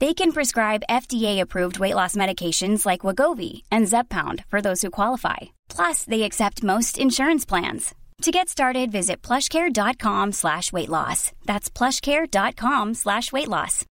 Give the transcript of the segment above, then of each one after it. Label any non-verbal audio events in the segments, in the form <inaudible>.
They can prescribe FDA-approved weight loss medications like Wagovi and Zepbound for those who qualify. Plus, they accept most insurance plans. To get started, visit plushcare.com slash weight loss. That's plushcare.com slash weight loss.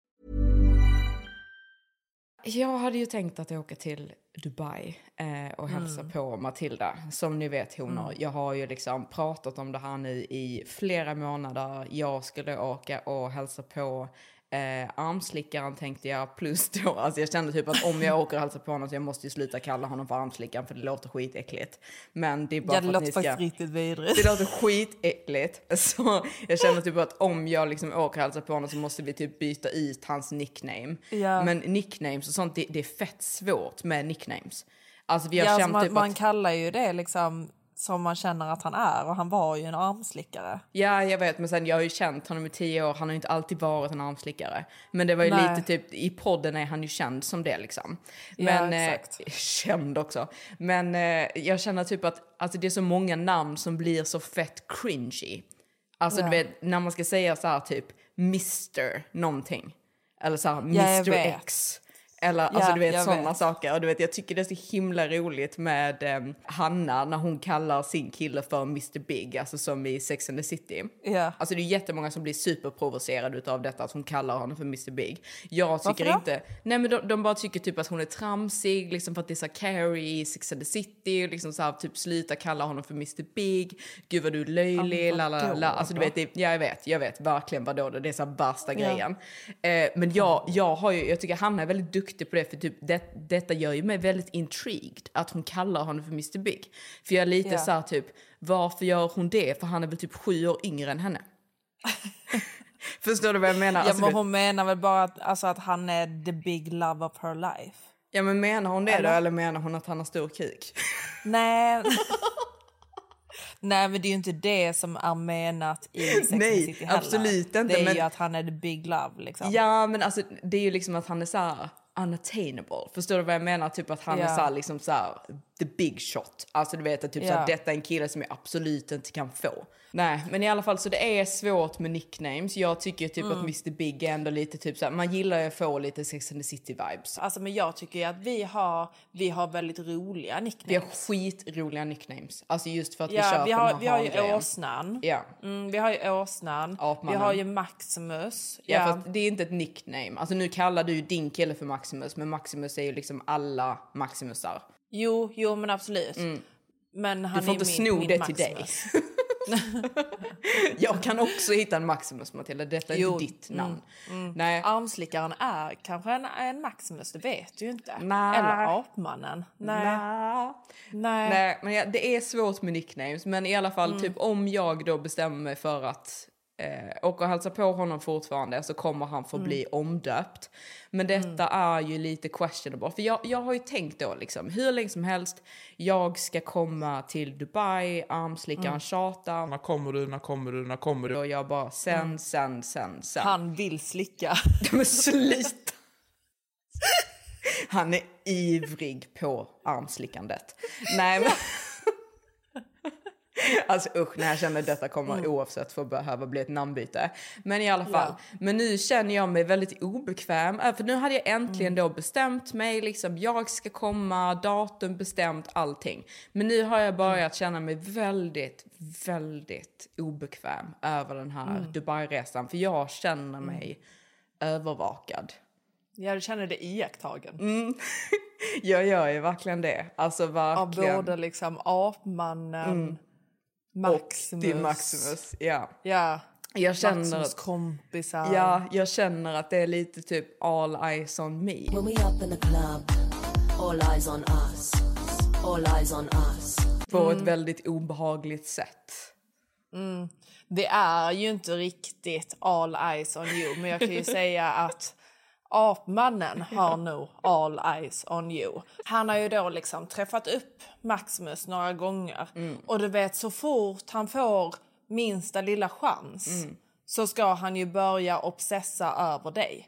Jag hade ju tänkt att åka till Dubai eh, och hälsa på Matilda. Som ni vet honor, jag har ju liksom pratat om det här nu i flera månader. Jag skulle åka och hälsa på eh, armslickaren tänkte jag. Plus då, <laughs> alltså jag kände typ att om jag åker och hälsar på honom så jag måste ju sluta kalla honom för armslickaren för det låter skitäckligt. Men det är bara Ja, det för att låter ni ska... faktiskt riktigt vidrigt. Det låter skitäckligt. <laughs> Så jag känner typ att om jag liksom åker och hälsar på honom så måste vi typ byta ut hans nickname. Ja. Men nicknames och sånt, det, det är fett svårt med nicknames. Alltså vi har Ja, alltså man, typ man att, kallar ju det liksom som man känner att han är och han var ju en armslickare. Ja, jag vet, men sen jag har ju känt honom i tio år. Han har inte alltid varit en armslickare. Men det var ju Nej. lite typ, i podden är han ju känd som det liksom. Ja, Men, exakt. Eh, <laughs> känd också. Men eh, jag känner typ att alltså, det är så många namn som blir så fett cringy. Alltså Ja. du vet, när man ska säga så här typ Mr någonting. Eller så här Ja, Mr vet. X. Eller alltså Ja, du vet sådana saker. Och du vet, jag tycker det är så himla roligt med eh, Hanna när hon kallar sin kille för Mr Big, alltså som i Sex and the City. Ja. Alltså det är jättemånga som blir superprovocerade av detta att hon kallar honom för Mr Big. Jag tycker Varför då? inte, nej men de, de bara tycker typ att hon är tramsig, liksom för att det är så Carrie i Sex and the City, och liksom så här, typ sluta kalla honom för Mr Big, gud vad du är löjlig, Ja, la la. Alltså du då? vet, det, ja, jag vet, jag vet verkligen vadå det, det är så här värsta grejen. Eh, men jag, jag har ju, jag tycker Hanna är väldigt duktig på det, för typ det, detta gör ju mig väldigt intrigued, att hon kallar honom för Mr Big. För jag är lite Ja. så här typ, varför gör hon det? För han är väl typ sju år yngre än henne. <laughs> Förstår du vad jag menar? Ja, Alltså, men hon menar väl bara att, alltså, att han är the big love of her life. Ja men menar hon det Eller? då eller menar hon att han har stor kuk? <laughs> Nej. <laughs> Nej men det är ju inte det som är menat i Sex Nej, City heller. absolut inte, Det är men- ju att han är the big love liksom. Ja men alltså det är ju liksom att han är så här unattainable. Förstår du vad jag menar? Typ att han Ja. är så här, liksom så här, the big shot. Alltså du vet att typ så här, Ja. detta är en kille som jag absolut inte kan få. Nej men i alla fall så det är svårt med nicknames. Jag tycker ju typ Mm. att Mr Big är ändå lite typ så här, man gillar ju att få lite Sex and the City vibes. Alltså men jag tycker ju att vi har, vi har väldigt roliga nicknames. Vi har skitroliga nicknames. Alltså just för att vi Ja, vi den har, här vi har ju åsnan. Ja. Mm, vi har ju åsnan. Vi Apmannen. har ju Maximus. Ja, fast det är inte ett nickname. Alltså nu kallar du ju din kille för Maximus, men Maximus är ju liksom alla Maximusar. Jo, jo men absolut. Men han Mm. Du får inte min, sno min det till dig. <laughs> Jag kan också hitta en Maximus, Matilda. Detta är Jo, inte ditt namn. Nej. Armslickaren är kanske en, en Maximus, det vet du ju inte. Nej. Eller Apmannen. Nej. Nej. Nej. Nej, men ja, det är svårt med nicknames. Men i alla fall, typ om jag då bestämmer mig för att eh, åka och hälsa på honom fortfarande så kommer han få bli omdöpt. Men detta är ju lite questionable. För jag, jag har ju tänkt då liksom, hur länge som helst, jag ska komma till Dubai, armslickaren tjatar. När kommer du, när kommer du, när kommer du? Och jag bara sen, sen, sen, sen. Han vill slicka. <laughs> Men sluta! Han är ivrig på armslickandet. Nej men... <laughs> Alltså usch, när jag känner att detta kommer oavsett få behöva bli ett namnbyte. Men i alla fall, men nu känner jag mig väldigt obekväm. äh, För nu hade jag äntligen då bestämt mig, liksom jag ska komma, datum bestämt, allting. Men nu har jag börjat känna mig väldigt, väldigt obekväm över den här Dubai-resan. För jag känner mig övervakad. Ja, du känner dig iakttagen. Mm. <laughs> Jag gör ju verkligen det. Alltså Av verkligen. både liksom apmannen, Och Maximus. till Maximus. Ja. Ja. Jag känner, Maximus kompisar. ja, jag känner att det är lite typ all eyes on me. When we up in the club, all eyes on us. All eyes on us. På ett väldigt obehagligt sätt. Det är ju inte riktigt all eyes on you, men jag kan ju <laughs> säga att apmannen <laughs> har nog all eyes on you. Han har ju då liksom träffat upp Maximus några gånger och du vet så fort han får minsta lilla chans så ska han ju börja obsessa över dig.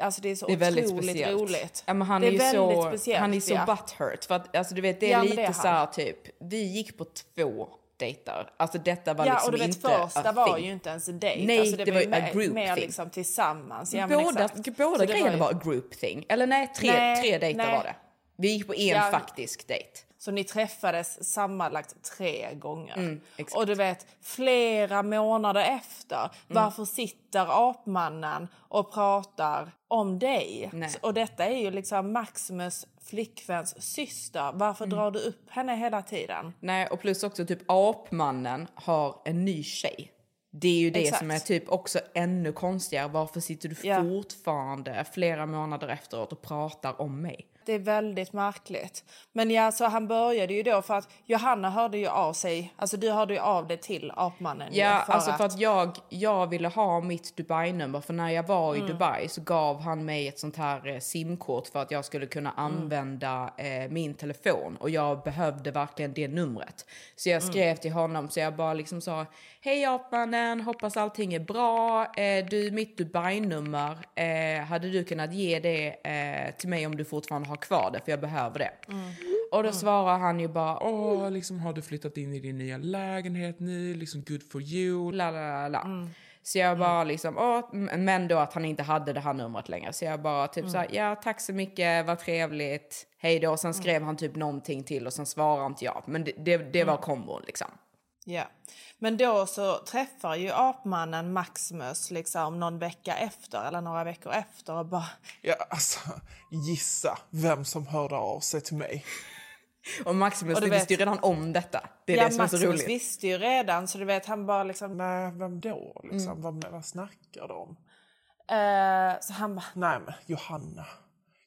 Alltså det är så Det är otroligt speciellt. roligt. Ja, han det är, ju väldigt så, speciellt, han är så ja. butthurt. För att, alltså, du vet, det är Ja, lite det är så här typ, vi gick på två dejter. Alltså detta var Ja, liksom och du vet första var ju inte ens en dejt. Nej, alltså, det, det var var ju ju a mer, group mer thing. liksom tillsammans. Ja, båda båda grejerna ju- var, a group thing. Eller nej, tre, Nej, tre dejter nej. var det. Vi gick på en Ja. faktisk dejt. Så ni träffades sammanlagt tre gånger. Mm, och du vet, flera månader efter, Mm. varför sitter apmannen och pratar om dig? Nej. Och detta är ju liksom Maximus flickväns syster. Varför Mm. drar du upp henne hela tiden? Nej, och plus också typ apmannen har en ny tjej. Det är ju det Exakt. som är typ också ännu konstigare. Varför sitter du Ja. fortfarande flera månader efteråt och pratar om mig? Det är väldigt märkligt. Men ja, så han började ju då för att Johanna hörde ju av sig. Alltså du hörde ju av det till apmannen. Ja, alltså för att jag, jag ville ha mitt Dubai-nummer för när jag var i Mm. Dubai så gav han mig ett sånt här eh, simkort för att jag skulle kunna Mm. använda eh, min telefon och jag behövde verkligen det numret. Så jag Mm. skrev till honom så jag bara liksom sa Hej apmannen, hoppas allting är bra. Eh, du, mitt Dubai-nummer, eh, hade du kunnat ge det eh, till mig om du fortfarande har kvar det för jag behöver det. Mm. Och då svarar han ju bara Åh, liksom har du flyttat in i din nya lägenhet nu? Liksom good for you. la la la. Mm. Så jag bara liksom, åh, men då att han inte hade det här numret längre. Så jag bara typ så Mm. här, ja tack så mycket, vad trevligt, hej då. Sen skrev han typ någonting till och sen svarade inte jag. Men det, det, det Mm. var kombon liksom. Ja. Men då så träffar ju apmannen Maximus liksom någon vecka efter eller några veckor efter och bara Ja, alltså, gissa vem som hörde av sig till mig. Och Maximus Och du visste ju redan om detta. Det är ja, det som är så Maximus roligt. visste ju redan så du vet han bara liksom Nej, vem då? Liksom? Vad, vad snackar de om? eh, så han bara Nej, men Johanna.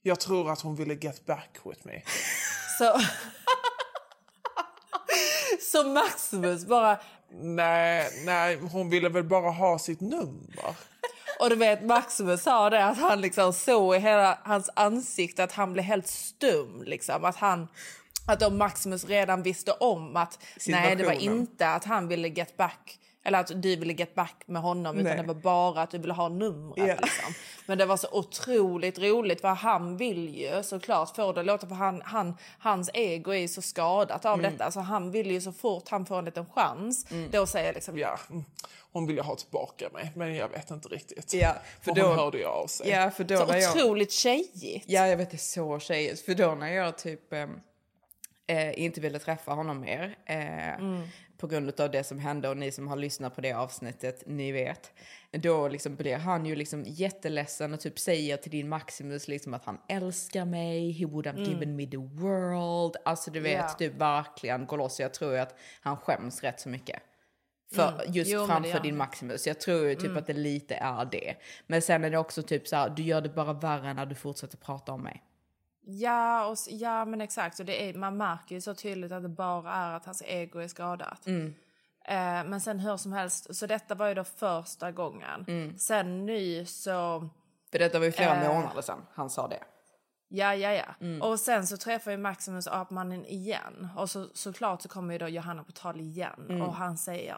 Jag tror att hon ville get back with me. så <laughs> Så Maximus bara Nej, nej, hon ville väl bara ha sitt nummer. och du vet Maximus sa det att han liksom såg i hela hans ansikte att han blev helt stum liksom att han att Maximus redan visste om att nej det var Situationen. inte att han ville get back eller att du ville get back med honom utan Nej. det var bara att du ville ha numret. Ja. Liksom. Men det var så otroligt roligt för han vill ju såklart få det att låta för han, han, hans ego är ju så skadat av Mm. detta så han vill ju så fort han får en liten chans då säger liksom Ja, mm, hon ville ha tillbaka mig, men jag vet inte riktigt. Ja, för för då- hon hörde ju av sig. Ja, för då så var jag... otroligt tjejigt. Ja, jag vet det är så tjejigt. För då när jag typ ehm, eh, inte ville träffa honom mer eh, på grund av det som hände och ni som har lyssnat på det avsnittet, ni vet. Då liksom blir han ju liksom jätteledsen och typ säger till din Maximus liksom att han älskar mig, he would have given me the world. Alltså du vet, Ja. typ verkligen går loss. Jag tror att han skäms rätt så mycket. För, Just Jo, framför din. Maximus. Jag tror ju typ att det lite är det. Men sen är det också typ så här, du gör det bara värre när du fortsätter prata om mig. Ja, och, ja men exakt. Och det är, man märker ju så tydligt att det bara är att hans ego är skadat. Mm. Eh, men sen hur som helst, så detta var ju då första gången. Mm. Sen nu så, För detta var ju flera Eh. månader sedan han sa det. ja ja ja. Mm. Och sen så träffar ju Maximus apmannen igen. Och så, såklart så kommer ju då Johanna på tal igen. Mm. Och han säger,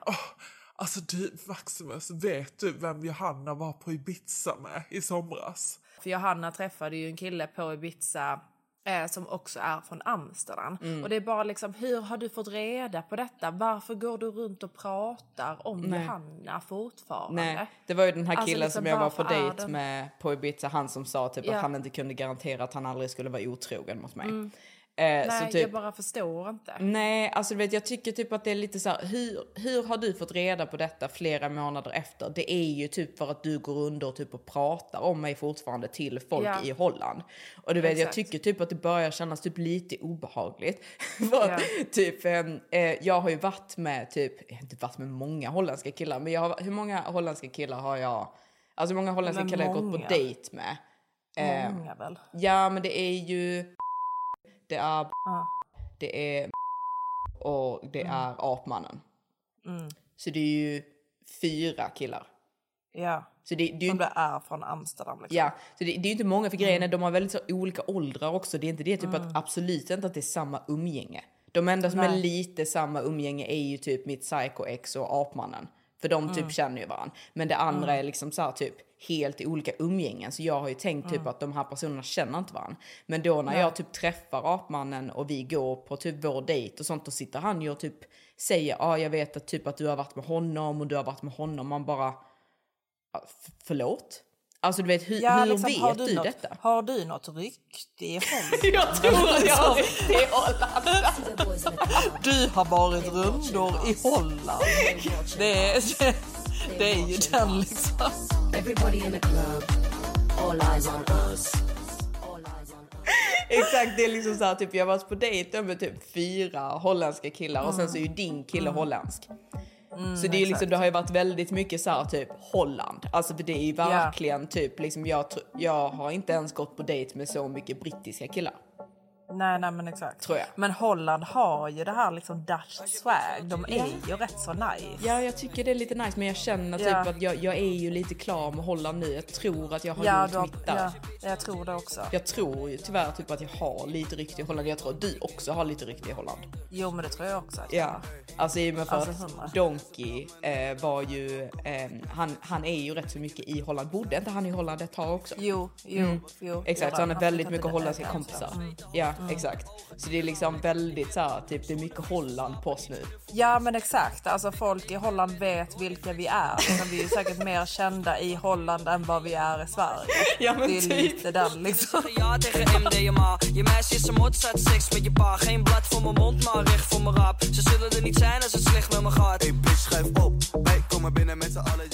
Alltså du, Maximus, vet du vem Johanna var på Ibiza med i somras? För Johanna träffade ju en kille på Ibiza eh, som också är från Amsterdam. Mm. Och det är bara liksom, hur har du fått reda på detta? Varför går du runt och pratar om Johanna fortfarande? Nej, det var ju den här Alltså, killen liksom, som jag var på dejt med på Ibiza, han som sa typ Ja. att han inte kunde garantera att han aldrig skulle vara otrogen mot mig. Eh, Nej, typ, jag bara förstår inte. Nej, alltså du vet, jag tycker typ att det är lite så här, hur, hur har du fått reda på detta flera månader efter? Det är ju typ för att du går under och typ och pratar om mig fortfarande till folk Ja. i Holland. Och du vet, jag Exakt. tycker typ att det börjar kännas typ lite obehagligt. <laughs> för Ja. typ, em, eh, jag har ju varit med typ, jag har inte varit med många holländska killar, men jag har, hur många holländska killar har jag, alltså hur många holländska Men killar har jag gått på många. dejt med? Eh, Många väl? Ja, men det är ju, det är Ja. det är och det Mm. är Apmannen. Så det är ju fyra killar. Ja. Så det, det är Som det är från Amsterdam. Liksom. Ja, så det, det är ju inte många för grejen Mm. är de har väldigt så olika åldrar också. Det är inte det typ att absolut inte att det är samma umgänge. De enda som är Nej. lite samma umgänge är ju typ mitt psycho-ex och apmannen. För de Mm. typ känner ju varandra. Men det andra är liksom så här typ helt i olika umgängen. Så jag har ju tänkt Mm. typ att de här personerna känner inte varandra. Men då när jag typ träffar apmannen och vi går på typ vår dejt och sånt, då sitter han ju och typ säger ja, ah, jag vet att typ att du har varit med honom och du har varit med honom. Man bara, "Ja, f- förlåt? Alltså du vet, hur, Ja, hur liksom, har vet du, något, detta? Har du något rykte i? <laughs> Jag tror att jag har riktigt i Holland. Du har varit rundor i Holland. Det är, det, det är ju den liksom. Everybody in the club. All eyes on us. All eyes on us. Exakt, det är liksom så här, typ jag har varit på dejt med typ fyra holländska killar och sen så är ju din kille holländsk. Så det är liksom, det har ju varit väldigt mycket så här typ Holland. Alltså för det är ju verkligen typ liksom jag, jag har inte ens gått på dejt med så mycket brittiska killar. Nej, nej men exakt. Tror jag. Men Holland har ju det här liksom Dutch swag. De är ju rätt så nice. Ja, jag tycker det är lite nice, men jag känner typ Ja. att jag, jag är ju lite klar med Holland nu. Jag tror att jag har Ja, gjort har, mitt där. ja, jag tror det också. Jag tror ju tyvärr typ att jag har lite rykte i Holland. Jag tror att du också har lite rykte i Holland. Jo, men det tror jag också. Ja, alltså i och med för Alltså, att Donkey eh, var ju, eh, han, han är ju rätt så mycket i Holland. Bodde inte han i Holland ett tag också? Jo, jo, jo. Mm. Exakt, så han har väldigt mycket holländska kompisar. Ja, exakt. Så det är liksom väldigt så här, typ det är mycket Holland på oss nu. Ja men exakt, alltså folk i Holland vet vilka vi är. Men vi är ju säkert mer kända i Holland än vad vi är i Sverige. <laughs> Ja, men det är typ. lite den liksom. Ja tegen MDMA Je meisje is een mot, staat seks met je pa Geen blad voor mijn mond, maar recht voor mijn rap Ze zullen er niet zijn als het slecht met me gaat Hey bitch, schuif op. Wij komen binnen met z'n allen.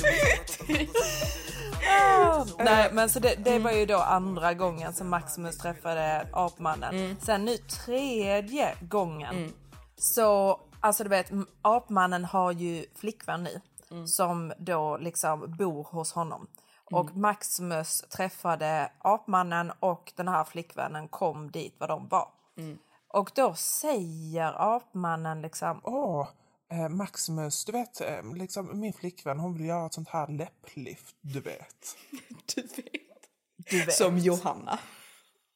Nej men så det, det var ju då andra gången som Maximus träffade apmannen. Sen nu tredje gången. Så alltså du vet apmannen har ju flickvän nu. Som då liksom bor hos honom. Och Maximus träffade apmannen och den här flickvännen kom dit vad de var. Och då säger apmannen liksom Åh, eh, Maximus, du vet, eh, liksom, min flickvän hon vill göra ett sånt här läpplift, du vet. <laughs> Du vet. du vet. Som Johanna.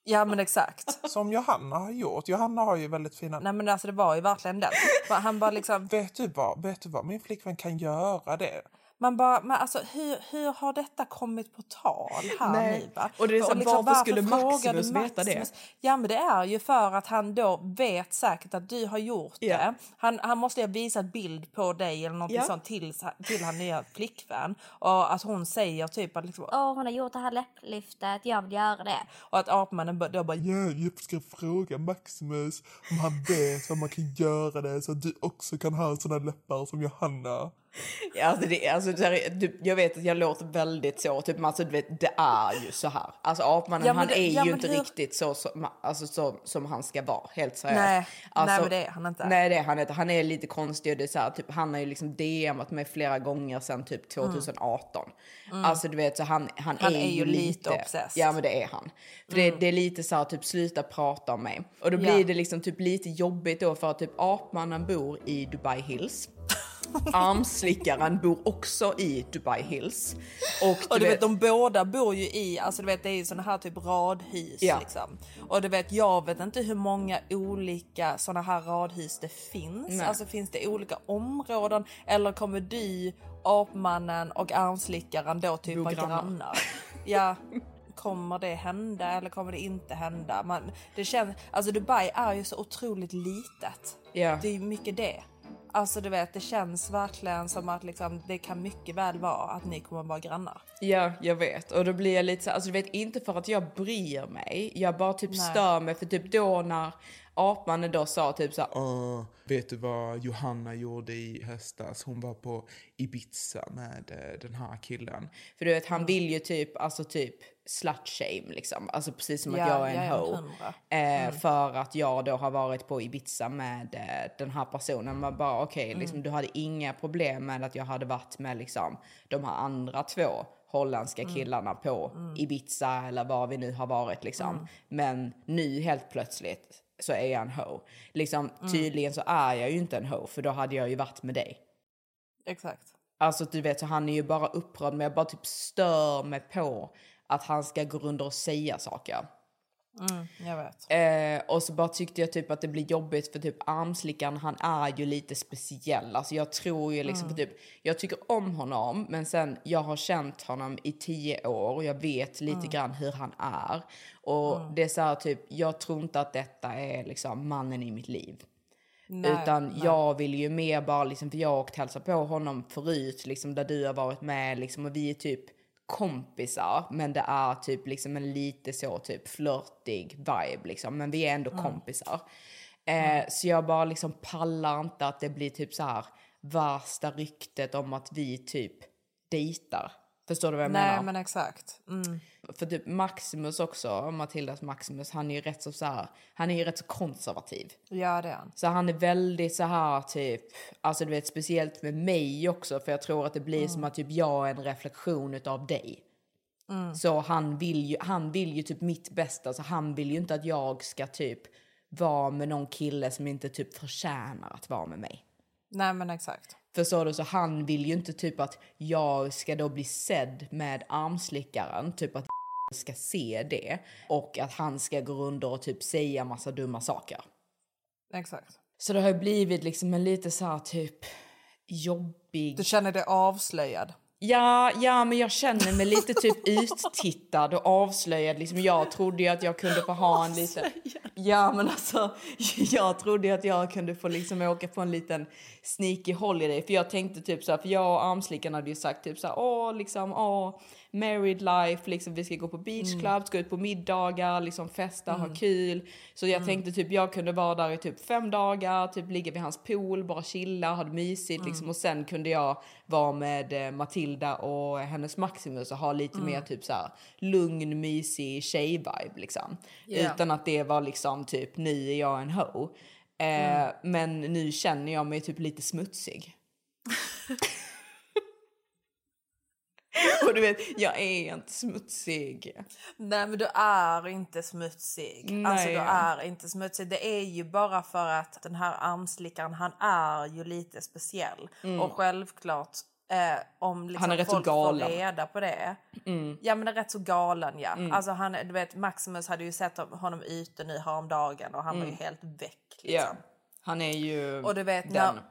Ja men exakt. Som Johanna har gjort. Johanna har ju väldigt fina... Nej men alltså det var ju verkligen den. Han bara liksom Vet du vad? Vet du vad? Min flickvän kan göra det. Man bara, men alltså hur, hur har detta kommit på tal här Nej. nu? Va? Och det är så, liksom, varför skulle du Maximus veta det? Ja men det är ju för att han då vet säkert att du har gjort Ja. det. Han, han måste ju ha visat bild på dig eller något Ja. sånt till, till hans nya flickvän. Och att hon säger typ att liksom, Åh, hon har gjort det här läpplyftet, jag vill göra det. och att apmannen då bara Ja, jag ska fråga Maximus om han vet vad man kan göra det så att du också kan ha såna läppar som Johanna. Alltså det, alltså jag vet att jag låter väldigt så, typ, men alltså, du vet, det är ju så här. Alltså apmannen Ja, han det- är ja, ju inte hur- riktigt så, så, alltså, så som han ska vara, helt seriöst. Nej, alltså, nej men det är han inte. Nej det är han inte, han är lite konstig och det är så här, typ, han har ju liksom DMat mig flera gånger sedan typ 2018. Alltså du vet så han, han, Mm. Han är, är ju lite, obsessed. Mm. Ja men det är han. För det, det är lite så här, typ sluta prata om mig. Och då blir Ja. det liksom typ lite jobbigt då för att typ apmannen bor i Dubai Hills. Armslickaren bor också i Dubai Hills. Och, Och du vet, de båda bor ju i, alltså du vet det är ju såna här typ radhus Ja. liksom. Och du vet, jag vet inte hur många olika såna här radhus det finns. Nej. Alltså finns det olika områden eller kommer du, apmannen och armslickaren då typ vara grannar. grannar? Ja. Kommer det hända eller kommer det inte hända? Man, det känns, alltså Dubai är ju så otroligt litet. Ja. Det är mycket det. Alltså du vet, det känns verkligen som att liksom, det kan mycket väl vara att ni kommer att vara grannar. Ja, jag vet. Och då blir jag lite så alltså du vet inte för att jag bryr mig. Jag bara typ Nej. stör mig för typ då när apmannen då sa typ så här, Åh, vet du vad Johanna gjorde i höstas? Hon var på Ibiza med eh, den här killen. För du vet, han vill ju typ, alltså typ slut shame liksom. Alltså precis som att Ja, jag är en ja, ho. Eh, För att jag då har varit på Ibiza med eh, den här personen. Man bara okej, liksom, du hade inga problem med att jag hade varit med liksom de här andra två holländska killarna på Ibiza eller var vi nu har varit liksom. Men nu helt plötsligt så är jag en ho. Liksom tydligen så är jag ju inte en ho för då hade jag ju varit med dig. Exakt. Alltså du vet, så han är ju bara upprörd men jag bara typ stör mig på att han ska gå runt och säga saker. Jag vet. Eh, och så bara tyckte jag typ att det blir jobbigt för typ armslickaren han är ju lite speciell. Alltså jag tror ju liksom för typ, jag tycker om honom men sen jag har känt honom i tio år och jag vet lite grann hur han är. Och det är så här typ, jag tror inte att detta är liksom mannen i mitt liv. Nej, Utan nej. jag vill ju mer bara liksom, för jag har åkt hälsa på honom förut liksom där du har varit med liksom och vi är typ kompisar men det är typ liksom en lite så typ flörtig vibe liksom men vi är ändå kompisar. Eh, Så jag bara liksom pallar inte att det blir typ så här värsta ryktet om att vi typ dejtar. Förstår du vad jag Nej menar? men exakt. Mm. För typ Maximus också, Matildas Maximus, han är ju rätt så, så här, han är ju rätt så konservativ. Ja det är han. Så han är väldigt så här typ, alltså du vet speciellt med mig också för jag tror att det blir som att typ jag är en reflektion utav dig. Så han vill, ju, han vill ju typ mitt bästa så han vill ju inte att jag ska typ vara med någon kille som inte typ förtjänar att vara med mig. Nej men exakt. Förstår du? Så han vill ju inte typ att jag ska då bli sedd med armslickaren, typ att <laughs> ska se det och att han ska gå runt och typ säga massa dumma saker. Exakt. Så det har ju blivit liksom en lite så här typ jobbig... Du känner dig avslöjad. Ja, ja, men jag känner mig lite typ uttittad och avslöjad. Liksom, jag trodde ju att jag kunde få ha en liten... Ja, men alltså, jag trodde att jag kunde få liksom åka på en liten sneaky holiday. För jag tänkte typ så här, för jag och armslickaren hade ju sagt typ så här, åh, liksom, åh, married life, liksom, vi ska gå på beach club, ska ut på middagar, liksom festa, ha kul. Så jag tänkte typ jag kunde vara där i typ fem dagar, typ ligga vid hans pool, bara chilla, ha det mysigt liksom. Och sen kunde jag vara med eh, Matilda och hennes Maximus och ha lite mer typ så här lugn, mysig tjej-vibe liksom. Ja. Utan att det var liksom typ nu är jag en ho. Eh, Men nu känner jag mig typ lite smutsig. <laughs> <laughs> och du vet, jag är inte smutsig. Nej men du är inte smutsig. Nej. Alltså du är inte smutsig. Det är ju bara för att den här armslickaren han är ju lite speciell. Och självklart eh, om liksom Mm. Han är rätt så folk får galen. Mm. reda på det. Ja men är rätt så galen ja. Alltså han, du vet Maximus hade ju sett honom ute nu häromdagen och han var ju helt väck. Mm. Ja, Liksom. han är ju Och du vet, den. när-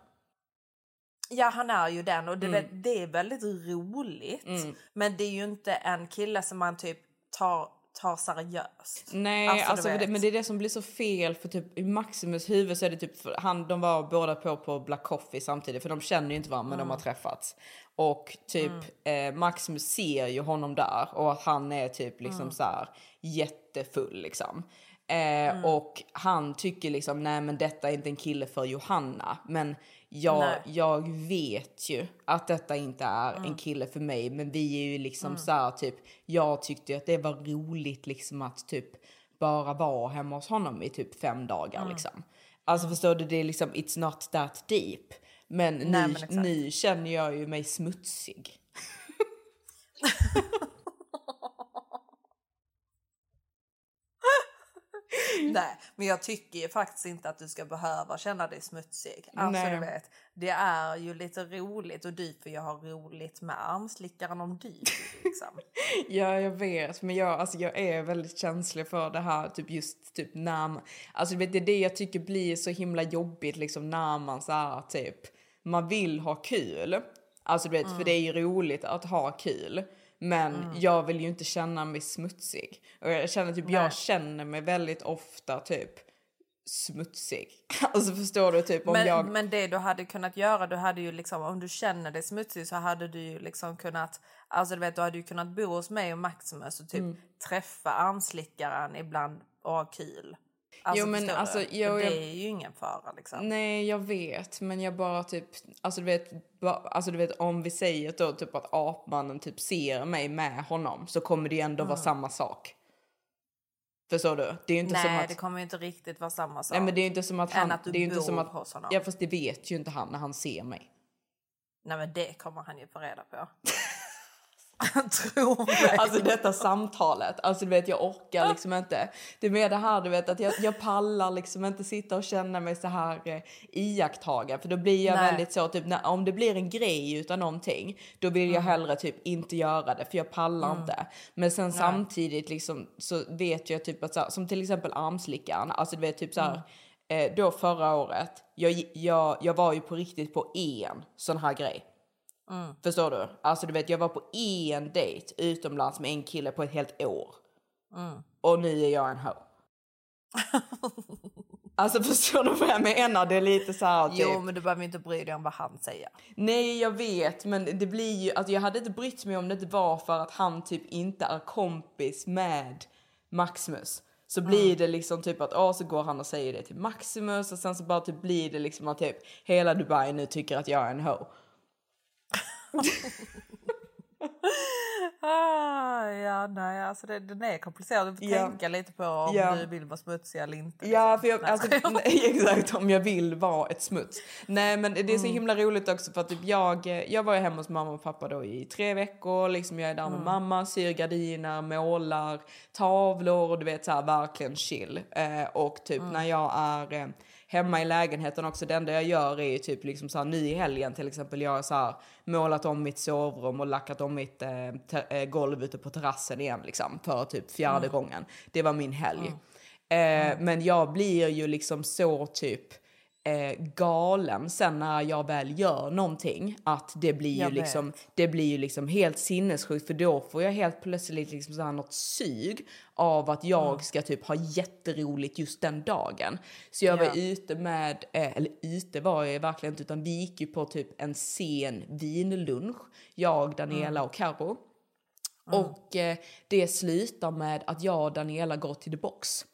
Ja han är ju den Mm. och det, vet, det är väldigt roligt. Men det är ju inte en kille som man typ tar, tar seriöst. Nej, Alltså, alltså, det, men det är det som blir så fel för typ i Maximus huvud så är det typ, för han, de var båda på på Black Coffee samtidigt för de känner ju inte varandra men de har träffats. Och typ eh, Maximus ser ju honom där och att han är typ liksom så här jättefull liksom. Eh, Och han tycker liksom nej men detta är inte en kille för Johanna. Men jag, Nej. jag vet ju att detta inte är en kille för mig. Men vi är ju liksom så här typ, jag tyckte att det var roligt liksom att typ bara vara hemma hos honom i typ fem dagar liksom. Alltså förstår du, det är liksom it's not that deep. Men, nu, men nu känner jag ju mig smutsig. <laughs> <laughs> <laughs> Nej, men jag tycker faktiskt inte att du ska behöva känna dig smutsig. Alltså Nej. du vet, det är ju lite roligt och du får ju ha roligt med armslickaren om du liksom. <laughs> Ja, jag vet. Men jag, alltså, jag är väldigt känslig för det här, typ just typ när man, Alltså du vet, det är det jag tycker blir så himla jobbigt liksom när man så här typ, man vill ha kul. Alltså du vet, för det är ju roligt att ha kul. Men jag vill ju inte känna mig smutsig. Och jag känner typ, Nej. jag känner mig väldigt ofta typ smutsig. <laughs> Alltså förstår du typ om Men, jag... men det du hade kunnat göra, du hade ju liksom, om du känner dig smutsig så hade du ju liksom kunnat, alltså du vet, du hade ju kunnat bo hos mig och Maximus och typ Mm. träffa armslickaren ibland och ha kul. Alltså, Jo, men alltså, För jag- det är ju ingen fara liksom. Nej, jag vet, men jag bara typ, alltså du vet, ba, alltså du vet om vi säger då typ att apmannen typ ser mig med honom så kommer det ju ändå vara samma sak. Förstår du? Det är inte Nej, som att... det kommer inte riktigt vara samma sak. Nej, men det är ju inte som att han... att det är inte som att, hos honom. Ja, fast det vet ju inte han när han ser mig. Nej, men det kommer han ju få reda på. <laughs> Tro mig. Alltså detta samtalet, alltså du vet jag orkar liksom inte. Det är mer det här du vet att jag, jag pallar liksom inte sitta och känna mig så här eh, iakttagen för då blir jag Nej. väldigt så typ när, om det blir en grej utan någonting då vill jag hellre typ inte göra det för jag pallar inte. Men sen samtidigt liksom så vet jag typ att så här, som till exempel armslickan, alltså du vet typ så här eh, då förra året, jag, jag, jag var ju på riktigt på en sån här grej. Förstår du? Alltså du vet jag var på en dejt utomlands med en kille på ett helt år. Och nu är jag en ho. <laughs> alltså förstår du vad jag menar? Det är lite så här typ. Jo, men du behöver inte bry dig om vad han säger. Nej jag vet men det blir ju, alltså jag hade inte brytt mig om det inte var för att han typ inte är kompis med Maximus. Så blir det liksom typ att åh, så går han och säger det till Maximus och sen så bara typ blir det liksom att typ hela Dubai nu tycker att jag är en ho. Ah, ja, nej, alltså det, den är komplicerad. Du får Ja. tänka lite på om Ja. du vill vara smutsig eller inte. Ja, liksom. för jag, alltså, nej, <laughs> exakt om jag vill vara ett smuts. Nej men det är Mm. så himla roligt också för att typ jag, jag var ju hemma hos mamma och pappa då i tre veckor. Liksom jag är där Mm. med mamma, syr gardiner, målar tavlor och du vet så här verkligen chill. Eh, och typ Mm. när jag är eh, hemma i lägenheten också, det enda jag gör är ju typ liksom så här nu i helgen till exempel, jag har så här målat om mitt sovrum och lackat om mitt eh, eh, golv ute på terrassen igen liksom för typ fjärde gången. Det var min helg. Eh, men jag blir ju liksom så typ eh, galen sen när jag väl gör någonting att det blir ju vet. liksom det blir ju liksom helt sinnessjukt för då får jag helt plötsligt liksom så här något sug av att jag ska typ ha jätteroligt just den dagen. Så jag var Ja. ute med, eh, eller ute var jag verkligen inte utan vi gick ju på typ en sen vinlunch. Jag, Daniela och Karo. Och eh, det slutar med att jag och Daniela går till The Box.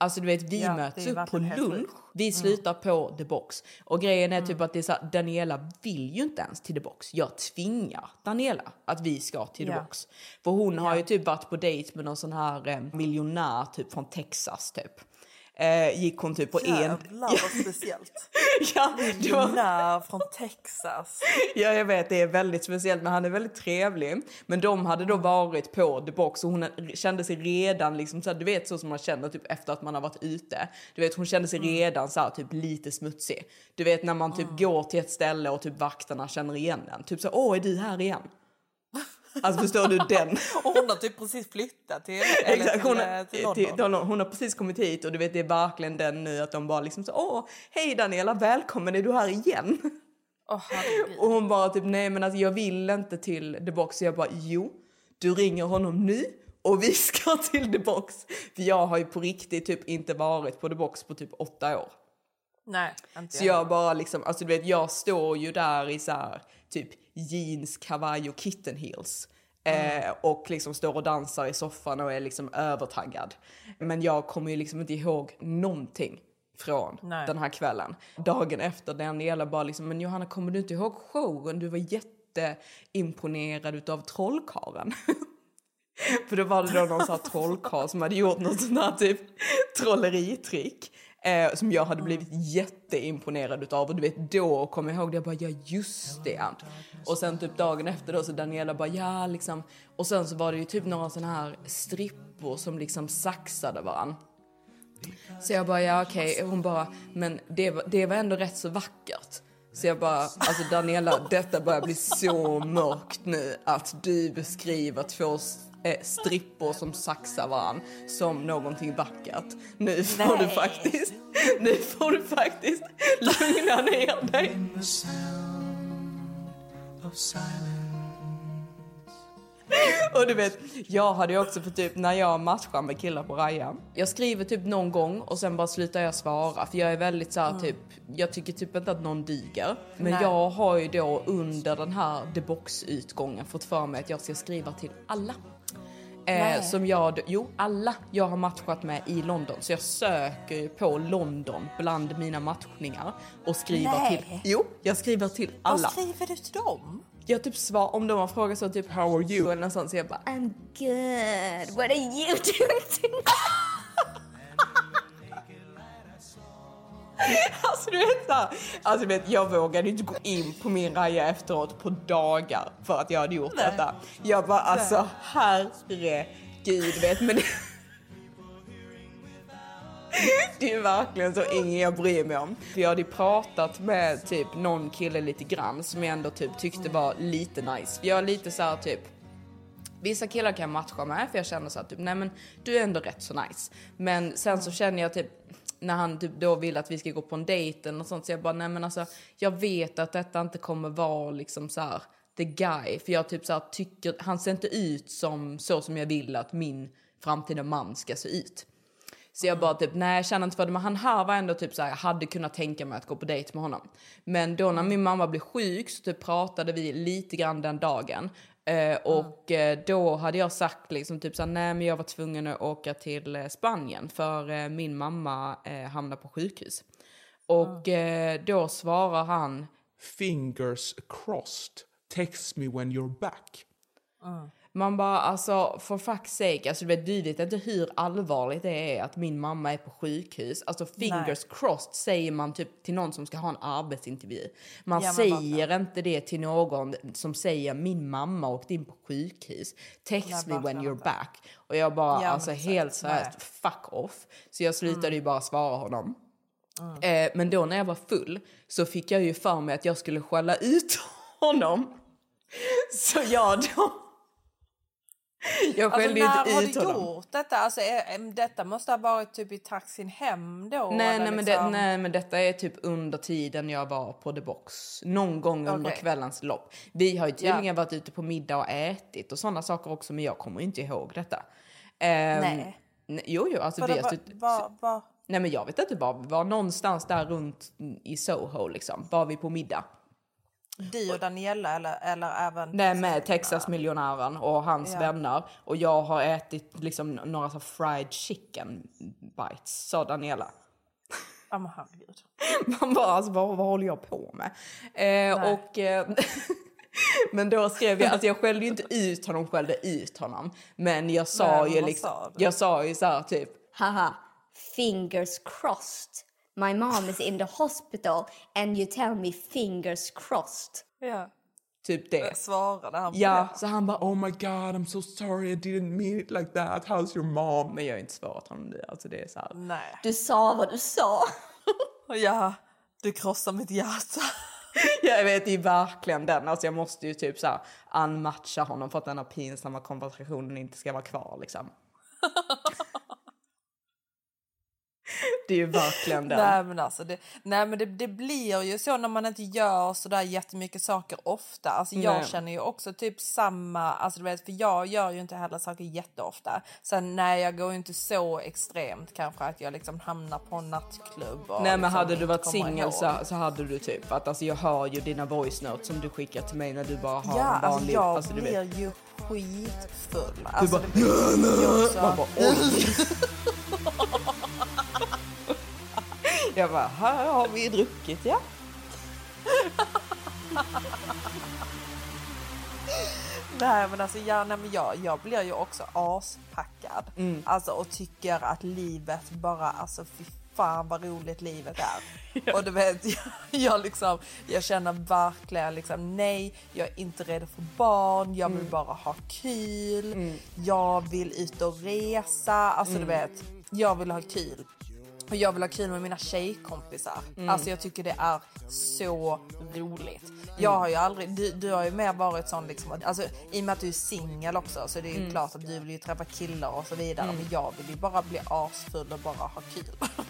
Alltså du vet vi Ja, möts upp på lunch. Vi slutar på The Box. Och grejen är typ att det är så här, Daniela vill ju inte ens till The Box. Jag tvingar Daniela att vi ska till The Ja. Box. För hon har ju typ varit på dejt med någon sån här eh, miljonär typ från Texas typ. Eh, gick hon typ på en... Jävlar vad speciellt. <laughs> Ja, det var, från Texas. <laughs> Ja, jag vet, det är väldigt speciellt, men han är väldigt trevlig. Men de hade då varit på The Box och hon kände sig redan liksom så här, du vet så som man känner typ efter att man har varit ute. Du vet, hon kände sig redan så här, typ lite smutsig. Du vet när man typ går till ett ställe och typ vakterna känner igen en. Typ så, åh, är du här igen? Alltså förstår du den? <laughs> Och hon har typ precis flyttat till, eller Exakt, hon, har, eh, till till, till London. hon har precis kommit hit och du vet det är verkligen den nu att de bara liksom så, åh, hej Daniela, välkommen, är du här igen? Herregud. Och hon bara typ nej men alltså jag vill inte till The Box. Så jag bara jo, du ringer honom nu och <laughs> vi ska till The Box. För jag har ju på riktigt typ inte varit på The Box på typ åtta år. Nej, inte Så jag bara liksom, alltså du vet jag står ju där i så här typ jeans, kavaj och kitten heels. Eh, och liksom står och dansar i soffan och är liksom övertaggad. Men jag kommer ju liksom inte ihåg någonting från Nej. den här kvällen. Dagen efter Daniela bara liksom, men Johanna kommer du inte ihåg showen? Du var jätteimponerad utav trollkaren. <laughs> För då var det då någon sån här trollkarl som hade gjort något sånt här typ trolleritrick. Eh, som jag hade blivit jätteimponerad utav och du vet då kom jag ihåg det jag bara ja just det. Och sen typ dagen efter då så Daniela bara ja liksom och sen så var det ju typ några såna här strippor som liksom saxade varann. Så jag bara ja okej hon bara men det var, det var ändå rätt så vackert. Så jag bara, alltså Daniela, detta börjar bli så mörkt nu att du beskriver två eh, strippor som saxar varann som någonting vackert. Nu får du Nej. faktiskt, nu får du faktiskt lugna ner dig. <laughs> Och du vet, jag hade ju också för typ när jag matchar med killar på Raja. Jag skriver typ någon gång och sen bara slutar jag svara för jag är väldigt så här, typ, jag tycker typ inte att någon duger. Men Nej. jag har ju då under den här The Box utgången fått för mig att jag ska skriva till alla. Eh, som jag, jo alla jag har matchat med i London. Så jag söker ju på London bland mina matchningar och skriver Nej. till, jo jag skriver till Vad alla. skriver du till dem? Jag typ svar, om de har frågat så typ how are you eller något sånt så jag bara I'm good. What are you <laughs> doing tonight? <laughs> <laughs> Alltså du vet såhär, alltså du vet jag vågade inte gå in på min raja efteråt på dagar för att jag hade gjort Nej. detta. Jag bara alltså herregud vet men <laughs> det, är verkligen så ingen jag bryr mig om. För jag hade pratat med typ någon kille lite grann som jag ändå typ tyckte var lite nice. Jag är lite så här typ Vissa killar kan jag matcha med för jag känner så att typ, nej men du är ändå rätt så nice. Men sen så känner jag typ när han typ då vill att vi ska gå på en dejt eller något sånt så jag bara nej men alltså jag vet att detta inte kommer vara liksom så här the guy för jag typ så här tycker han ser inte ut som så som jag vill att min framtida man ska se ut. Så jag bara typ, nej jag känner inte för det. Men han här var ändå typ så här, jag hade kunnat tänka mig att gå på dejt med honom. Men då när min mamma blev sjuk så typ pratade vi lite grann den dagen. Eh, och eh, då hade jag sagt liksom typ så här, nej men jag var tvungen att åka till eh, Spanien för eh, min mamma eh, hamnade på sjukhus. Och eh, då svarar han, Fingers crossed. Text me when you're back. Man bara alltså for fuck's sake, alltså du vet, vet inte hur allvarligt det är att min mamma är på sjukhus. Alltså fingers crossed säger man typ till någon som ska ha en arbetsintervju. Man Ja, säger inte det till någon som säger min mamma åkte in på sjukhus. Text Nej, me when you're inte. back. Och jag bara Ja, alltså helt seriöst, Nej. fuck off. Så jag slutade Mm. ju bara svara honom. Eh, men då när jag var full så fick jag ju för mig att jag skulle skälla ut <laughs> honom. Så jag då... Jag Alltså, skällde när inte har ut du honom. gjort detta? Alltså, detta måste ha varit typ i taxin hem då? Nej, nej, men liksom- det, nej, men detta är typ under tiden jag var på The Box. Någon gång under Okej. kvällens lopp. Vi har ju tydligen Ja. varit ute på middag och ätit och sådana saker också, men jag kommer inte ihåg detta. Ehm, Nej. nej, Jo, jo, alltså Vadå, vi har suttit-? Nej, men jag vet inte var var. Någonstans där runt i Soho liksom. Var vi på middag. Du och Daniela eller, eller även... Nej, med Texas-miljonären och hans Ja. vänner. Och jag har ätit liksom några så fried chicken bites, sa Daniela. Ja, men herregud. <laughs> Man bara, alltså, vad, vad håller jag på med? Eh, och, eh, <laughs> men då skrev jag, alltså jag skällde ju inte ut honom, skällde ut honom. Men jag sa Nej, ju liksom, sa jag sa ju så här typ, Haha. Fingers crossed. My mom is in the hospital and you tell me fingers crossed. Ja. typ det. Svarade han på Ja, det? så han bara, Oh my god, I'm so sorry I didn't mean it like that. How's your mom? men jag har inte svarat honom det. Alltså det är så här. Nej. Du sa vad du sa. <laughs> Ja, du krossar mitt hjärta. <laughs> Jag vet, det är verkligen den. Alltså jag måste ju typ så här unmatcha honom för att den här pinsamma konversationen inte ska vara kvar liksom. Det är ju verkligen den. Nej men alltså det, nej, men det, det blir ju så när man inte gör så där jättemycket saker ofta. Alltså jag Nej. känner ju också typ samma, alltså du vet för jag gör ju inte heller saker jätteofta. Sen nej jag går ju inte så extremt kanske att jag liksom hamnar på en nattklubb. Nej men liksom hade du varit singel så, så hade du typ att alltså jag hör ju dina voice notes som du skickar till mig när du bara har Ja, en alltså vanlig... jag alltså, du blir vet. ju skitfull. Alltså, bara, det blir ju också... Man bara, oj. <laughs> jag bara, här har vi druckit ja. Nej men alltså ja, nej, men jag, jag blir ju också aspackad. Mm. Alltså och tycker att livet bara, alltså fy fan vad roligt livet är. <laughs> Och du vet, jag, jag liksom, jag känner verkligen liksom nej, jag är inte redo för barn, jag Mm. vill bara ha kul, jag vill ut och resa, alltså Mm. du vet, jag vill ha kul. Och jag vill ha kul med mina tjejkompisar. Mm. Alltså jag tycker det är så roligt. Jag har ju aldrig, du, du har ju mer varit sån liksom, alltså i och med att du är singel också så det är ju Mm. klart att du vill ju träffa killar och så vidare. Men jag vill ju bara bli asfull och bara ha kul. <laughs>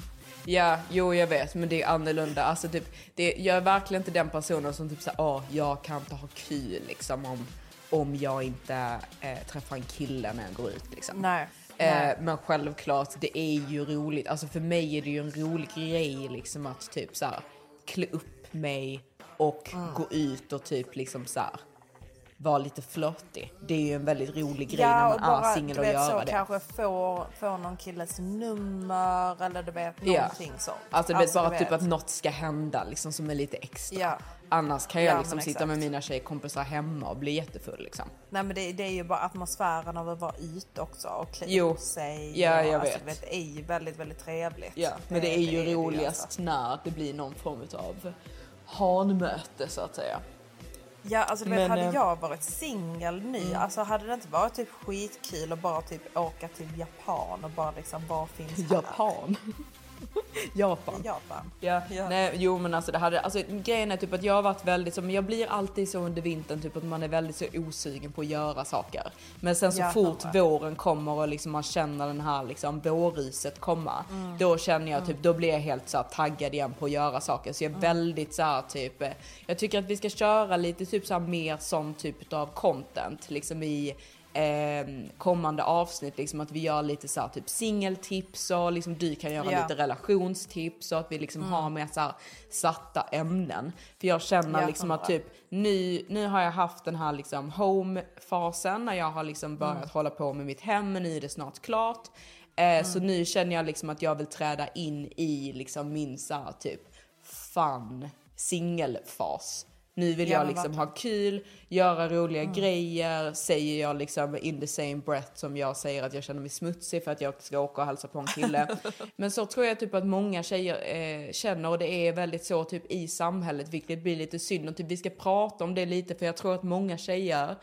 Ja, jo jag vet, men det är annorlunda. Alltså, typ, det, jag är verkligen inte den personen som typ såhär, åh, jag kan inte ha kul liksom om, om jag inte eh, träffar en kille när jag går ut liksom. Nej. Eh, men självklart, det är ju roligt. Alltså för mig är det ju en rolig grej liksom att typ såhär klä upp mig och gå ut och typ liksom såhär vara lite flörtig. Det är ju en väldigt rolig grej Ja, när och man är bara singel du att vet, göra så det. kanske få, få någon killes nummer eller du vet Ja. någonting sånt. Alltså du vet bara du typ vet. att något ska hända liksom som är lite extra. Ja. Annars kan jag Ja, liksom sitta med mina tjejkompisar hemma och bli jättefull liksom. Nej men det, det är ju bara atmosfären av att vara ute också och klä Jo. upp sig. Ja, och, jag alltså, vet. du Det är ju väldigt, väldigt trevligt. Ja, men det är ju det roligast alltså. när det blir någon form av hanmöte så att säga. Ja, alltså du vet, Men, hade eh, jag varit singel ny, Mm. alltså hade det inte varit typ skitkul att bara typ åka till Japan och bara liksom, vad finns här? Japan. <laughs> Japan. Japan. Ja, Ja. Nej, jo men alltså det hade, alltså grejen är typ att jag har varit väldigt så, men jag blir alltid så under vintern typ att man är väldigt så osugen på att göra saker. Men sen så Ja, fort fattar. våren kommer och liksom man känner den här liksom vårruset komma, Mm. då känner jag typ, då blir jag helt så här taggad igen på att göra saker. Så jag är Mm. väldigt så här typ, jag tycker att vi ska köra lite typ så här mer sån typ av content liksom i eh, kommande avsnitt, liksom att vi gör lite så här typ singeltips och liksom du kan göra Ja. lite relationstips och att vi liksom har mer så här satta ämnen. För jag känner Ja, liksom att typ nu, nu har jag haft den här liksom home-fasen när jag har liksom börjat hålla på med mitt hem men nu är det snart klart. Eh, Så nu känner jag liksom att jag vill träda in i liksom min så här typ fun singelfas. Nu vill Ja, jag liksom ha kul, göra roliga grejer, säger jag liksom in the same breath som jag säger att jag känner mig smutsig för att jag ska åka och hälsa på en kille. <laughs> Men så tror jag typ att många tjejer eh, känner och det är väldigt så typ i samhället vilket blir lite synd och typ vi ska prata om det lite för jag tror att många tjejer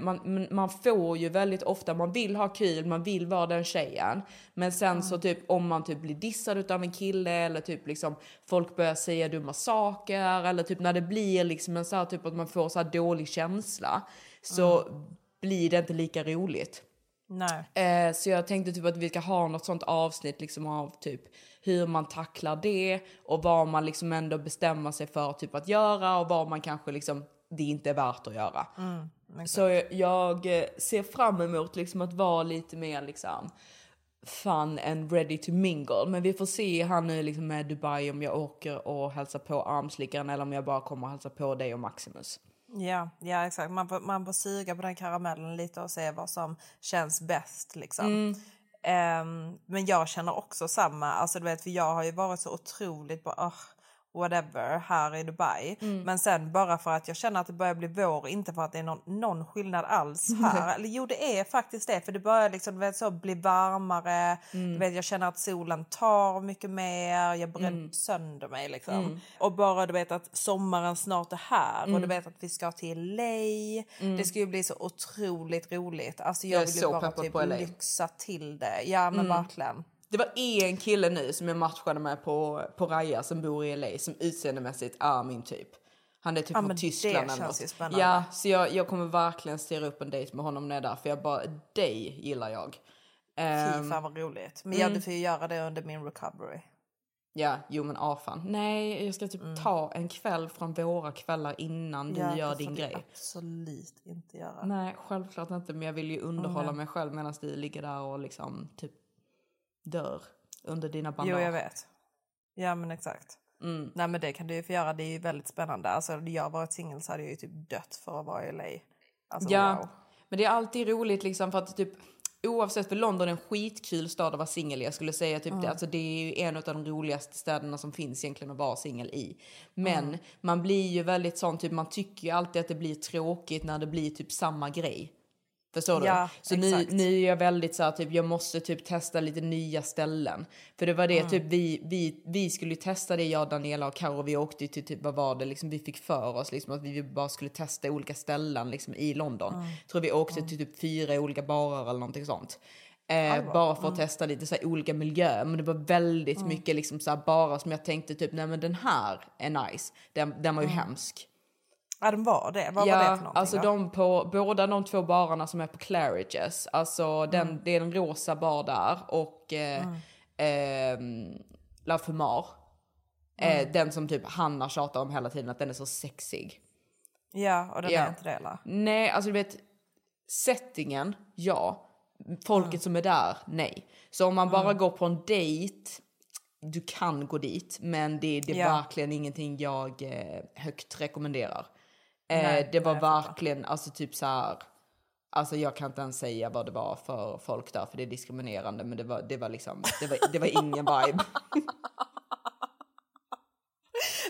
man, man- man får ju väldigt ofta, man vill ha kul, man vill vara den tjejen. Men sen så typ om man typ blir dissad av en kille eller typ liksom folk börjar säga dumma saker eller typ när det blir liksom en så här typ att man får så här dålig känsla så blir det inte lika roligt. Eh, så jag tänkte typ att vi ska ha något sånt avsnitt liksom av typ hur man tacklar det och vad man liksom ändå bestämmer sig för typ att göra och vad man kanske liksom det inte är värt att göra. Så jag eh, ser fram emot liksom att vara lite mer liksom fun and ready to mingle. Men vi får se här nu liksom med Dubai om jag åker och hälsar på armslickaren eller om jag bara kommer och hälsa på dig och Maximus. Ja, ja exakt. Man får, man får suga på den karamellen lite och se vad som känns bäst. Liksom. Mm. Ehm, men jag känner också samma. Alltså, du vet, för jag har ju varit så otroligt bara, "Ugh, whatever här i Dubai. Mm. Men sen bara för att jag känner att det börjar bli vår, inte för att det är någon, någon skillnad alls <laughs> här. Eller jo, det är faktiskt det. För det börjar liksom, vet, så bli varmare. Mm. Du vet, jag känner att solen tar mycket mer. Jag bränner Mm. sönder mig. Liksom. Mm. Och bara du vet att sommaren snart är här och Mm. du vet att vi ska till LA. Mm. Det ska ju bli så otroligt roligt. Alltså Jag jag, vill ju bara typ lyxa till det. Ja men Mm. verkligen. Det var en kille nu som jag matchade med på, på Raja som bor i LA som utseendemässigt är min typ. Han är typ Ja, från det Tyskland eller känns något. ju spännande. Ja, så jag, jag kommer verkligen styra upp en dejt med honom när jag är där för jag bara, dig gillar jag. Fy Ehm, fan vad roligt. Men mm. du får ju göra det under min recovery. Ja, jo men ah fan. Nej, jag ska typ ta en kväll från våra kvällar innan du Mm. Ja, gör det din du grej. absolut inte göra. Nej, självklart inte. Men jag vill ju underhålla Mm. mig själv medan du ligger där och liksom typ dör under dina bandage. Jo jag vet. Ja men exakt. Mm. Nej men det kan du ju få göra. Det är ju väldigt spännande. Alltså hade jag varit singel så hade jag ju typ dött för att vara i LA. Alltså ja, wow. men det är alltid roligt liksom för att typ oavsett för London är en skitkul stad att vara singel i. Jag skulle säga typ Mm. det, alltså det är ju en av de roligaste städerna som finns egentligen att vara singel i. Men Mm. man blir ju väldigt sån typ man tycker ju alltid att det blir tråkigt när det blir typ samma grej. Förstår du? Ja, så nu, nu är jag väldigt så här, typ jag måste typ testa lite nya ställen. För det var det Mm. typ vi, vi, vi skulle testa det jag, Daniela och Karo. Vi åkte till typ vad var det liksom vi fick för oss liksom att vi bara skulle testa olika ställen liksom i London. Mm. Tror vi åkte till typ fyra olika barer eller någonting sånt. Eh, bara för att Mm. testa lite så här olika miljöer. Men det var väldigt Mm. mycket liksom så här barer som jag tänkte typ nej men den här är nice. Den, den var ju Mm. hemsk. Ja den var det. Vad ja, var det för någonting alltså då? de på, båda de två barerna som är på Claridges, alltså den, Mm. det är en rosa bar där och eh, ehm, La Fumar. Eh, Mm. den som typ Hanna tjatar om hela tiden att den är så sexig. Ja och den Ja. är inte det eller? Nej, alltså du vet settingen, ja. Folket Mm. som är där, nej. Så om man bara går på en dejt, du kan gå dit, men det, det är Ja. verkligen ingenting jag eh, högt rekommenderar. Eh, Nej, det var nej, jag verkligen, alltså typ så här. Alltså jag kan inte ens säga vad det var för folk där för det är diskriminerande men det var, det var liksom, det var, det var ingen vibe. <laughs>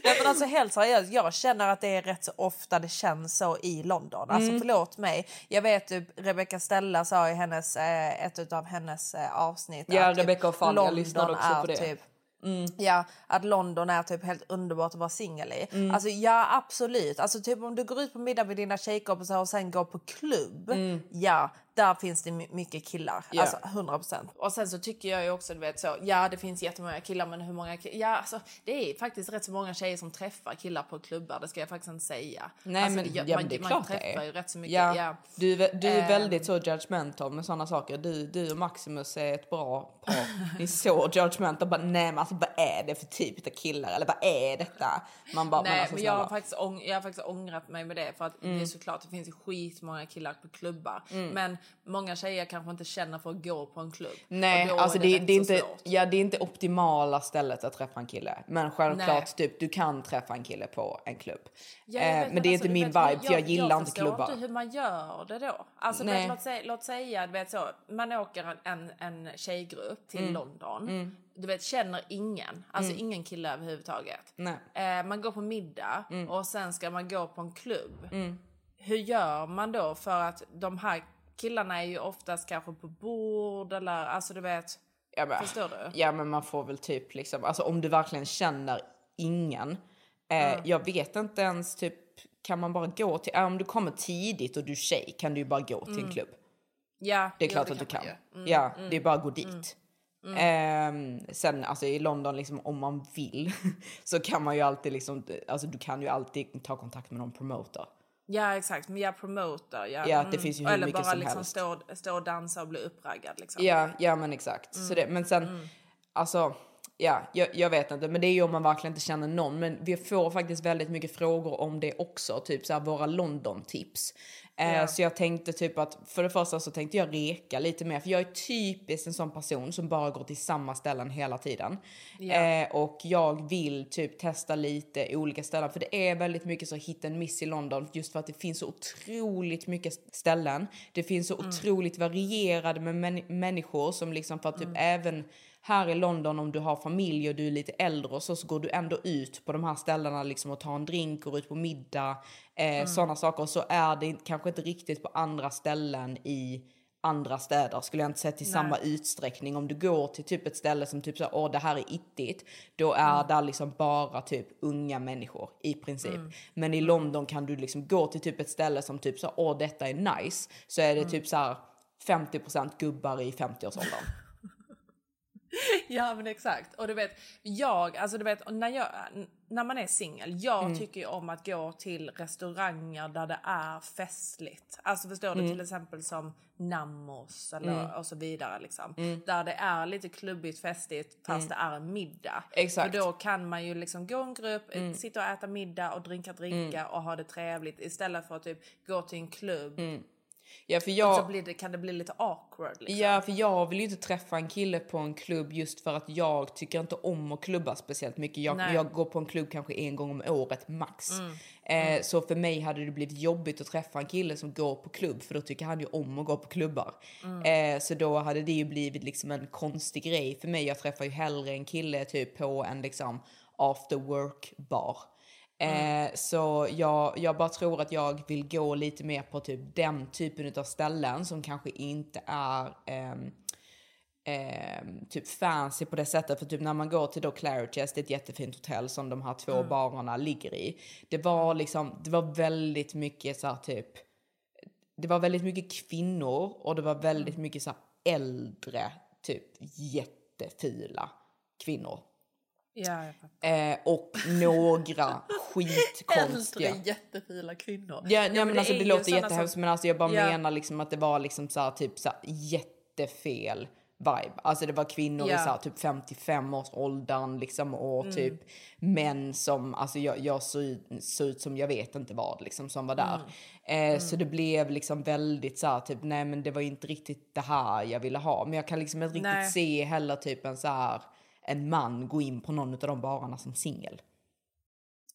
Nej, men alltså helt seriöst, jag känner att det är rätt så ofta det känns så i London. Alltså Mm. förlåt mig. Jag vet typ Rebecca Stella sa i hennes, eh, ett av hennes eh, avsnitt Ja, att typ Rebecca och Fanny, jag London lyssnade också är på det. Typ, Mm. Ja, att London är typ helt underbart att vara singel i. Alltså ja, absolut. Alltså typ om du går ut på middag med dina tjejkompisar och sen går på klubb. Ja, där finns det my- mycket killar. Ja. Alltså 100 procent. Och sen så tycker jag ju också, du vet så, ja det finns jättemånga killar men hur många killar? Ja, alltså det är faktiskt rätt så många tjejer som träffar killar på klubbar, det ska jag faktiskt inte säga. Nej alltså, men, jag- ja, man, men det är man klart det träffar är. ju rätt så mycket. Ja, Ja. Du, är du är Ehm. väldigt så judgmental med sådana saker. Du, du och Maximus är ett bra par. Ni är så <laughs> judgmental. Bara, nej men alltså vad är det för typ av killar? Eller vad är detta? Man bara, Nej, men alltså, men jag har, faktiskt ång- jag har faktiskt ångrat mig med det. För att Mm. det är såklart, det finns ju skitmånga killar på klubbar. Men många tjejer kanske inte känner för att gå på en klubb. Nej, alltså är det, det, är inte, ja, det är inte optimala stället att träffa en kille. Men självklart, Nej. typ, du kan träffa en kille på en klubb. Ja, jag eh, men det är alltså, inte min vet, vibe, för jag gillar inte förstår klubbar. inte hur man gör det då. Alltså, vet, låt, säga, låt säga, du vet så, man åker en, en tjejgrupp till Mm. London. Du vet, känner ingen, alltså Mm. ingen kille överhuvudtaget. Nej. Eh, man går på middag och sen ska man gå på en klubb. Mm. Hur gör man då? För att de här killarna är ju oftast kanske på bord eller alltså du vet. Ja, men, Förstår du? Ja men man får väl typ liksom, alltså om du verkligen känner ingen. Eh, Jag vet inte ens typ, kan man bara gå till, äh, om du kommer tidigt och du är tjej kan du ju bara gå till en klubb. Ja, Det är klart att du kan. Mm, ja, mm, det är bara att gå dit. Ehm, sen alltså i London, liksom, om man vill <laughs> så kan man ju alltid liksom, alltså du kan ju alltid ta kontakt med någon promoter. Ja exakt, men jag promotar. Ja, Ja, det finns ju hur Eller mycket bara som liksom helst. stå, stå och dansa och bli uppraggad liksom. Ja, ja men exakt. Så det, men sen, alltså, ja, jag, jag vet inte, men det är ju om man verkligen inte känner någon. Men vi får faktiskt väldigt mycket frågor om det också, typ så här våra London-tips. Ja. Så jag tänkte typ att, för det första så tänkte jag reka lite mer, för jag är typiskt en sån person som bara går till samma ställen hela tiden. Ja. Eh, och jag vill typ testa lite olika ställen, för det är väldigt mycket så hit and miss i London, just för att det finns så otroligt mycket ställen. Det finns så otroligt varierade med män- människor som liksom för att typ även här i London om du har familj och du är lite äldre och så, så går du ändå ut på de här ställena liksom och tar en drink och ut på middag. Eh, Sådana saker. Och så är det kanske inte riktigt på andra ställen i andra städer skulle jag inte säga till samma utsträckning. Om du går till typ ett ställe som typ så här, åh det här är ittigt, då är där liksom bara typ unga människor i princip. Men i London kan du liksom gå till typ ett ställe som typ så, åh detta är nice, så är det typ så här 50% gubbar i 50-årsåldern. <laughs> Ja men exakt. Och du vet, jag, alltså du vet, när, jag, när man är singel, jag Mm. tycker ju om att gå till restauranger där det är festligt. Alltså förstår du, Mm. till exempel som Namos eller, Mm. och så vidare. Liksom. Mm. Där det är lite klubbigt festigt fast det är en middag. Exakt. För då kan man ju liksom gå en grupp, Mm. sitta och äta middag och dricka drinkar och ha det trevligt istället för att typ gå till en klubb. Mm. Ja, för Och jag... så blir det, kan det bli lite awkward. Liksom. Ja, för jag vill ju inte träffa en kille på en klubb just för att jag tycker inte om att klubba speciellt mycket. Jag, Nej. jag går på en klubb kanske en gång om året max. Mm. Eh, så för mig hade det blivit jobbigt att träffa en kille som går på klubb för då tycker han ju om att gå på klubbar. Mm. Eh, så då hade det ju blivit liksom en konstig grej för mig. Jag träffar ju hellre en kille typ på en liksom after work bar. Eh, så jag, jag bara tror att jag vill gå lite mer på typ den typen av ställen som kanske inte är ehm, ehm, typ fancy på det sättet. För typ när man går till då Claridge's, det är ett jättefint hotell som de här två barerna ligger i. Det var liksom, det var väldigt mycket så här typ, det var väldigt mycket kvinnor och det var väldigt mycket så här äldre, typ jättefula kvinnor. Ja. Eh, och några <laughs> skitkonstiga. Äldre jättefina kvinnor. Ja, nej, men alltså, är det låter jättehemskt som- men alltså, jag bara Ja. menar liksom att det var liksom så här, typ så här, jättefel vibe. Alltså det var kvinnor i Ja. så här, typ 55 års åldern liksom och Mm. typ män som, alltså jag, jag såg, ut, som jag vet inte vad liksom som var där. Mm. Eh, Så det blev liksom väldigt så här, typ nej men det var inte riktigt det här jag ville ha. Men jag kan liksom inte riktigt Nej. se heller typ en så här en man gå in på någon av de barerna som singel.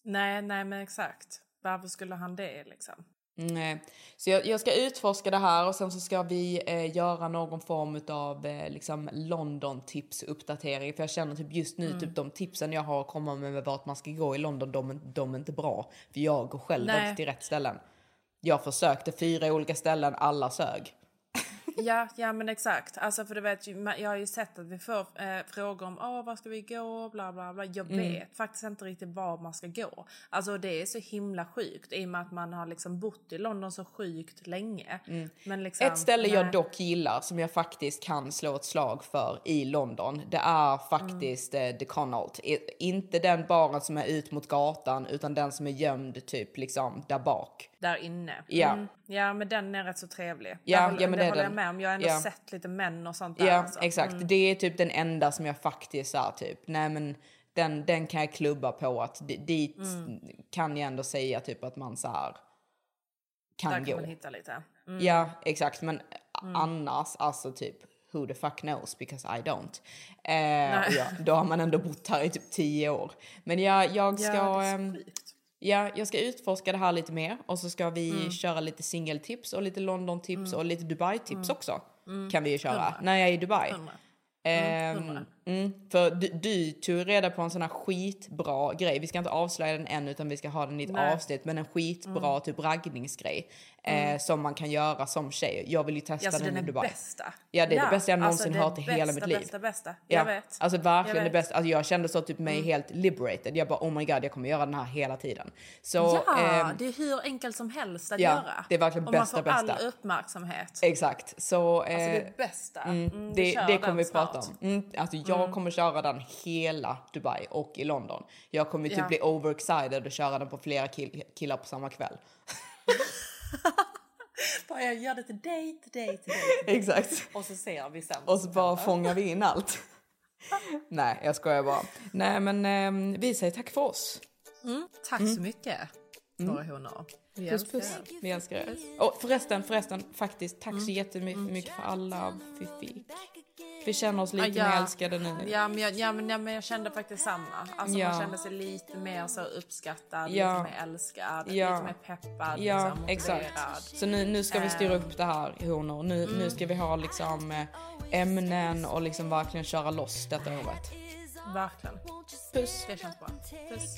Nej, nej men exakt. Varför skulle han det liksom? Nej. Så jag, jag ska utforska det här och sen så ska vi eh, göra någon form av eh, liksom London tips uppdatering. För jag känner typ just nu, typ de tipsen jag har att komma med, med vart man ska gå i London, de, de är inte bra. För jag går själv Nej. inte till rätt ställen. Jag försökte fyra olika ställen, alla sög. Ja, ja men exakt. Alltså för du vet, jag har ju sett att vi får eh, frågor om Åh, var ska vi gå, bla bla bla. Jag Mm. vet faktiskt inte riktigt var man ska gå. Alltså det är så himla sjukt i och med att man har liksom bott i London så sjukt länge. Men liksom, Mm. Ett ställe jag nej. dock gillar som jag faktiskt kan slå ett slag för i London. Det är faktiskt Mm. eh, The Connaught. Inte den baren som är ut mot gatan utan den som är gömd typ liksom där bak. Där inne. Ja. Mm. Ja men den är rätt så trevlig. Ja, Där håller- ja, men det det är håller jag med om. Jag har ändå Ja. sett lite män och sånt där. Ja, alltså. exakt. Mm. Det är typ den enda som jag faktiskt sa typ, nej men den, den kan jag klubba på att di- dit Mm. kan jag ändå säga typ att man så här kan Där gå. kan man hitta lite. Mm. Ja, exakt. Men annars, alltså typ who the fuck knows because I don't. Eh, ja, då har man ändå bott här i typ tio år. Men ja, jag ska... Ja, Ja, jag ska utforska det här lite mer och så ska vi Mm. köra lite singeltips och lite London-tips och lite Dubai-tips också. Mm. Kan vi ju köra Hundra. när jag är i Dubai. Hundra. Ehm, hundra. Mm, för du, du tog reda på en sån här skitbra grej. Vi ska inte avslöja den än utan vi ska ha den i ett Nej. avsnitt. Men en skitbra Mm. typ raggningsgrej. Eh, Mm. som man kan göra som tjej. Jag vill ju testa Ja, den, den är Dubai. bästa. Ja det är det bästa jag alltså, någonsin det hört i hela bästa, mitt liv. Bästa, bästa. Ja, Jag vet. Alltså verkligen Jag det vet. bästa. Alltså, jag kände så typ mig Mm. helt liberated. Jag bara oh my god jag kommer göra den här hela tiden. Så, ja, ehm, det är hur enkelt som helst att ja, göra. det är verkligen och bästa, man får all bästa. uppmärksamhet. Exakt. Så, Alltså eh, det bästa. Mm, Mm, det, det den kommer vi prata om. Mm, alltså jag Mm. kommer köra den hela Dubai och i London. Jag kommer typ Ja. bli overexcited och köra den på flera kill- killar på samma kväll. <laughs> Bara jag gör det till dig, till dig, till dig. <laughs> Exakt. Och så ser vi sen. Och så bara fångar vi in allt. <laughs> Nej, jag skojar bara. Nej, men ehm, vi säger tack för oss. Mm, tack Mm. så mycket, Mm. våra honor. Vi Puss puss. er. Vi älskar er. Och förresten, förresten, faktiskt tack Mm. så jättemycket för alla vi fick. Vi känner oss lite Ja, mer älskade nu. Ja men, jag, ja, men, ja, men jag kände faktiskt samma. Alltså Ja. man kände sig lite mer så uppskattad, Ja. lite mer älskad, Ja. lite mer peppad, Ja, liksom, exakt. Så nu, nu ska vi styra Ehm. upp det här honor. Nu, nu Mm. ska vi ha liksom eh, ämnen och liksom verkligen köra loss detta året. Verkligen. Puss. Det känns bra. Puss.